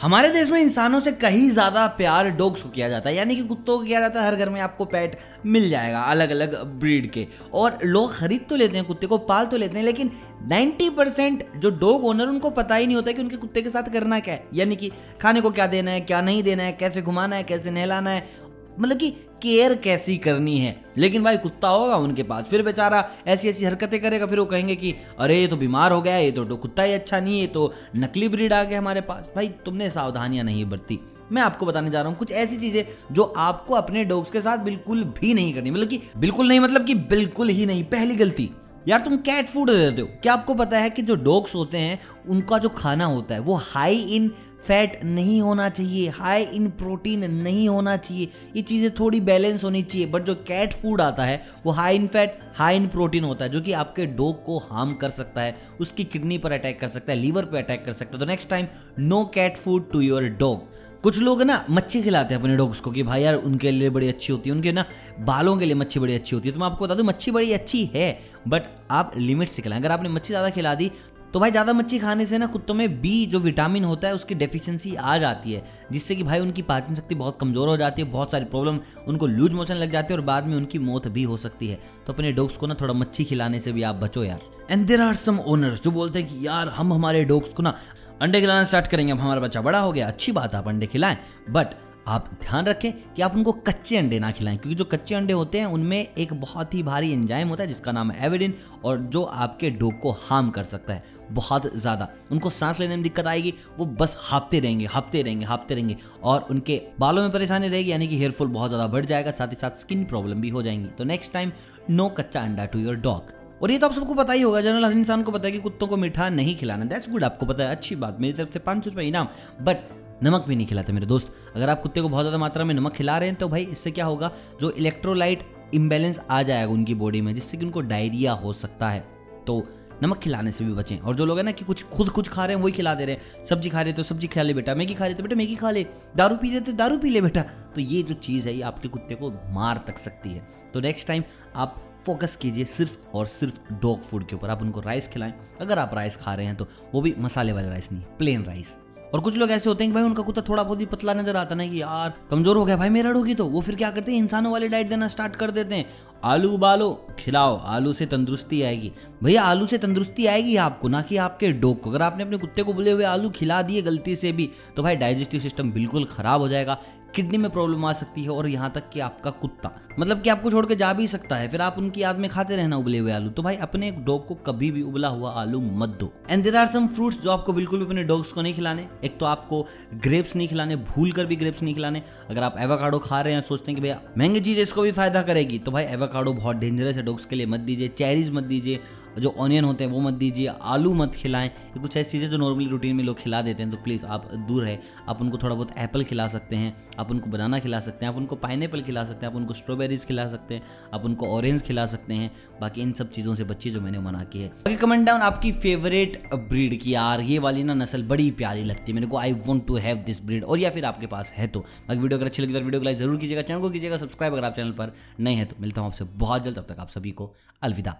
हमारे देश में इंसानों से कहीं ज़्यादा प्यार डॉग्स को किया जाता है, यानी कि कुत्तों को किया जाता है, हर घर में आपको पेट मिल जाएगा अलग अलग ब्रीड के। और लोग खरीद तो लेते हैं, कुत्ते को पाल तो लेते हैं, लेकिन 90 परसेंट जो डॉग ओनर उनको पता ही नहीं होता कि उनके कुत्ते के साथ करना क्या है। यानी कि खाने को क्या देना है, क्या नहीं देना है, कैसे घुमाना है, कैसे नहलाना है मतलब कि केयर कैसी करनी है? लेकिन भाई कुत्ता होगा उनके पास। फिर बेचारा ऐसी ऐसी हरकतें करेगा फिर वो कहेंगे कि अरे ये तो बीमार हो गया ये तो, तो कुत्ता ही अच्छा नहीं है तो नकली ब्रीड आ गया हमारे पास। भाई तुमने सावधानियाँ नहीं बरती। मैं आपको बताने जा रहा हूँ कुछ ऐसी चीज़ें जो आपको अपने डॉग्स के साथ बिल्कुल भी नहीं करनी। मतलब कि बिल्कुल नहीं मतलब कि बिल्कुल ही नहीं पहली गलती। यार तुम कैट फ़ूड दे देते हो। क्या आपको पता है कि जो डॉग्स होते हैं, उनका जो खाना होता है, वो हाई इन फैट नहीं होना चाहिए हाई इन प्रोटीन नहीं होना चाहिए। ये चीज़ें थोड़ी बैलेंस होनी चाहिए बट जो कैट फ़ूड आता है, वो high in fat high in protein होता है, जो कि आपके डॉग को हार्म कर सकता है, उसकी किडनी पर अटैक कर सकता है लीवर पर अटैक कर सकता है। तो next time no cat food to your dog कुछ लोग ना मच्छी खिलाते हैं अपने डॉग्स को कि भाई यार, उनके लिए बड़ी अच्छी होती है, उनके ना बालों के लिए मच्छी बड़ी अच्छी होती है। तो मैं आपको बता दूँ, मच्छी बड़ी अच्छी है बट आप लिमिट से खिलाएँ। अगर आपने मच्छी ज़्यादा खिला दी तो भाई, ज़्यादा मच्छी खाने से ना कुत्तों में बी जो विटामिन होता है, उसकी डेफिशिएंसी आ जाती है, जिससे कि भाई उनकी पाचन शक्ति बहुत कमज़ोर हो जाती है, बहुत सारी प्रॉब्लम उनको लूज मोशन लग जाती है और बाद में उनकी मौत भी हो सकती है। तो अपने डॉग्स को ना थोड़ा मच्छी खिलाने से भी आप बचो यार। And there are some owners जो बोलते हैं कि, यार, हम हमारे डॉग्स को ना अंडे खिलाना स्टार्ट करेंगे, अब हमारा बच्चा बड़ा हो गया, अच्छी बात आप अंडे खिलाएँ। बट आप ध्यान रखें कि आप उनको कच्चे अंडे ना खिलाएँ, क्योंकि जो कच्चे अंडे होते हैं, उनमें एक बहुत ही भारी एंजाइम होता है, जिसका नाम है एविडिन और जो आपके डॉग को हार्म कर सकता है, बहुत ज़्यादा। उनको सांस लेने में दिक्कत आएगी, वो बस हाँपते रहेंगे हाँपते रहेंगे हाँपते रहेंगे, और उनके बालों में परेशानी रहेगी, यानी कि हेयरफॉल बहुत ज़्यादा बढ़ जाएगा, साथ ही साथ स्किन प्रॉब्लम भी हो जाएँगी। तो नेक्स्ट टाइम नो कच्चा अंडा टू योर डॉग और ये तो आप सबको पता ही होगा जनरल हर इंसान को पता है कि कुत्तों को मीठा नहीं खिलाना दैट्स गुड आपको पता है, अच्छी बात, मेरी तरफ़ से पाँच सौ रुपये इनाम बट नमक भी नहीं खिलाते मेरे दोस्त। अगर आप कुत्ते को बहुत ज़्यादा मात्रा में नमक खिला रहे हैं तो भाई इससे क्या होगा? जो इलेक्ट्रोलाइट इम्बेलेंस आ जाएगा उनकी बॉडी में, जिससे कि उनको डायरिया हो सकता है। तो नमक खिलाने से भी बचें। और जो लोग हैं ना कि कुछ खुद कुछ खा रहे हैं, वही खिला दे रहे हैं। सब्ज़ी खा रहे तो सब्ज़ी खा ले बेटा, मैगी खा रहे तो बेटा मैगी खा ले। दारू पी रहे तो दारू पी ले बेटा। तो ये जो चीज़ है, ये आपके कुत्ते को मार तक सकती है। तो नेक्स्ट टाइम आप फोकस कीजिए सिर्फ़ और सिर्फ़ डॉग फ़ूड के ऊपर। आप उनको राइस खिलाएँ। अगर आप राइस खा रहे हैं तो वो भी मसाले वाला राइस नहीं प्लेन राइस और कुछ लोग ऐसे होते हैं कि भाई उनका कुत्ता थोड़ा बहुत ही पतला नज़र आता ना कि यार, कमज़ोर हो गया, भाई मेरा रोगी तो। वो फिर क्या करते हैं? इंसानों वाली डाइट देना स्टार्ट कर देते हैं। आलू उबालो, खिलाओ, आलू से तंदुरुस्ती आएगी। भैया, आलू से तंदुरुस्ती आएगी आपको, ना कि आपके डोग को। अगर आपने अपने कुत्ते को बुले हुए आलू खिला दिए गलती से भी तो भाई डाइजेस्टिव सिस्टम बिल्कुल खराब हो जाएगा। किडनी में प्रॉब्लम आ सकती है और यहाँ तक कि आपका कुत्ता। मतलब कि आपको छोड़ के जा भी सकता है, फिर आप उनकी याद में खाते रहना उबले हुए आलू। तो भाई, अपने डॉग को कभी भी उबला हुआ आलू मत दो। And there are some fruits जो आपको बिल्कुल भी अपने डॉग्स को नहीं खिलाने। एक तो आपको ग्रेप्स नहीं खिलाने, भूल कर भी ग्रेप्स नहीं खिलाने। अगर आप एवाकाडो खा रहे हैं, सोचते हैं कि भैया, महँगी चीज़ इसको भी फ़ायदा करेगी तो भाई एवाकाडो बहुत डेंजरस है डॉग्स के लिए मत दीजिए चेरीज मत दीजिए। जो ऑनियन होते हैं, वो मत दीजिए, आलू मत खिलाएँ। ये कुछ ऐसी चीज़ें जो नॉर्मली रूटीन में लोग खिला देते हैं तो प्लीज़ आप दूर है आप उनको थोड़ा बहुत एप्पल खिला सकते हैं, आप उनको बनाना खिला सकते हैं, आप उनको पाइन खिला सकते हैं, आप उनको स्ट्रॉबेरीज खिला सकते हैं, आप उनको ऑरेंज खिला सकते हैं। बाकी इन सब चीज़ों से बच्ची जो मैंने मना की है। बाकी कमेंट डाउन आपकी फेवरेट ब्रीड की, यार, ये वाली ना नस्ल बड़ी प्यारी लगती है मेरे को। I want to have this breed और या फिर आपके पास है तो। बाकी वीडियो अगर अच्छी लगी तो वीडियो को लाइक ज़रूर कीजिएगा, चैनल को कीजिएगा सब्सक्राइब अगर आप चैनल पर नहीं है तो मिलता हूँ आपसे बहुत जल्द। तब तक आप सभी को अलविदा।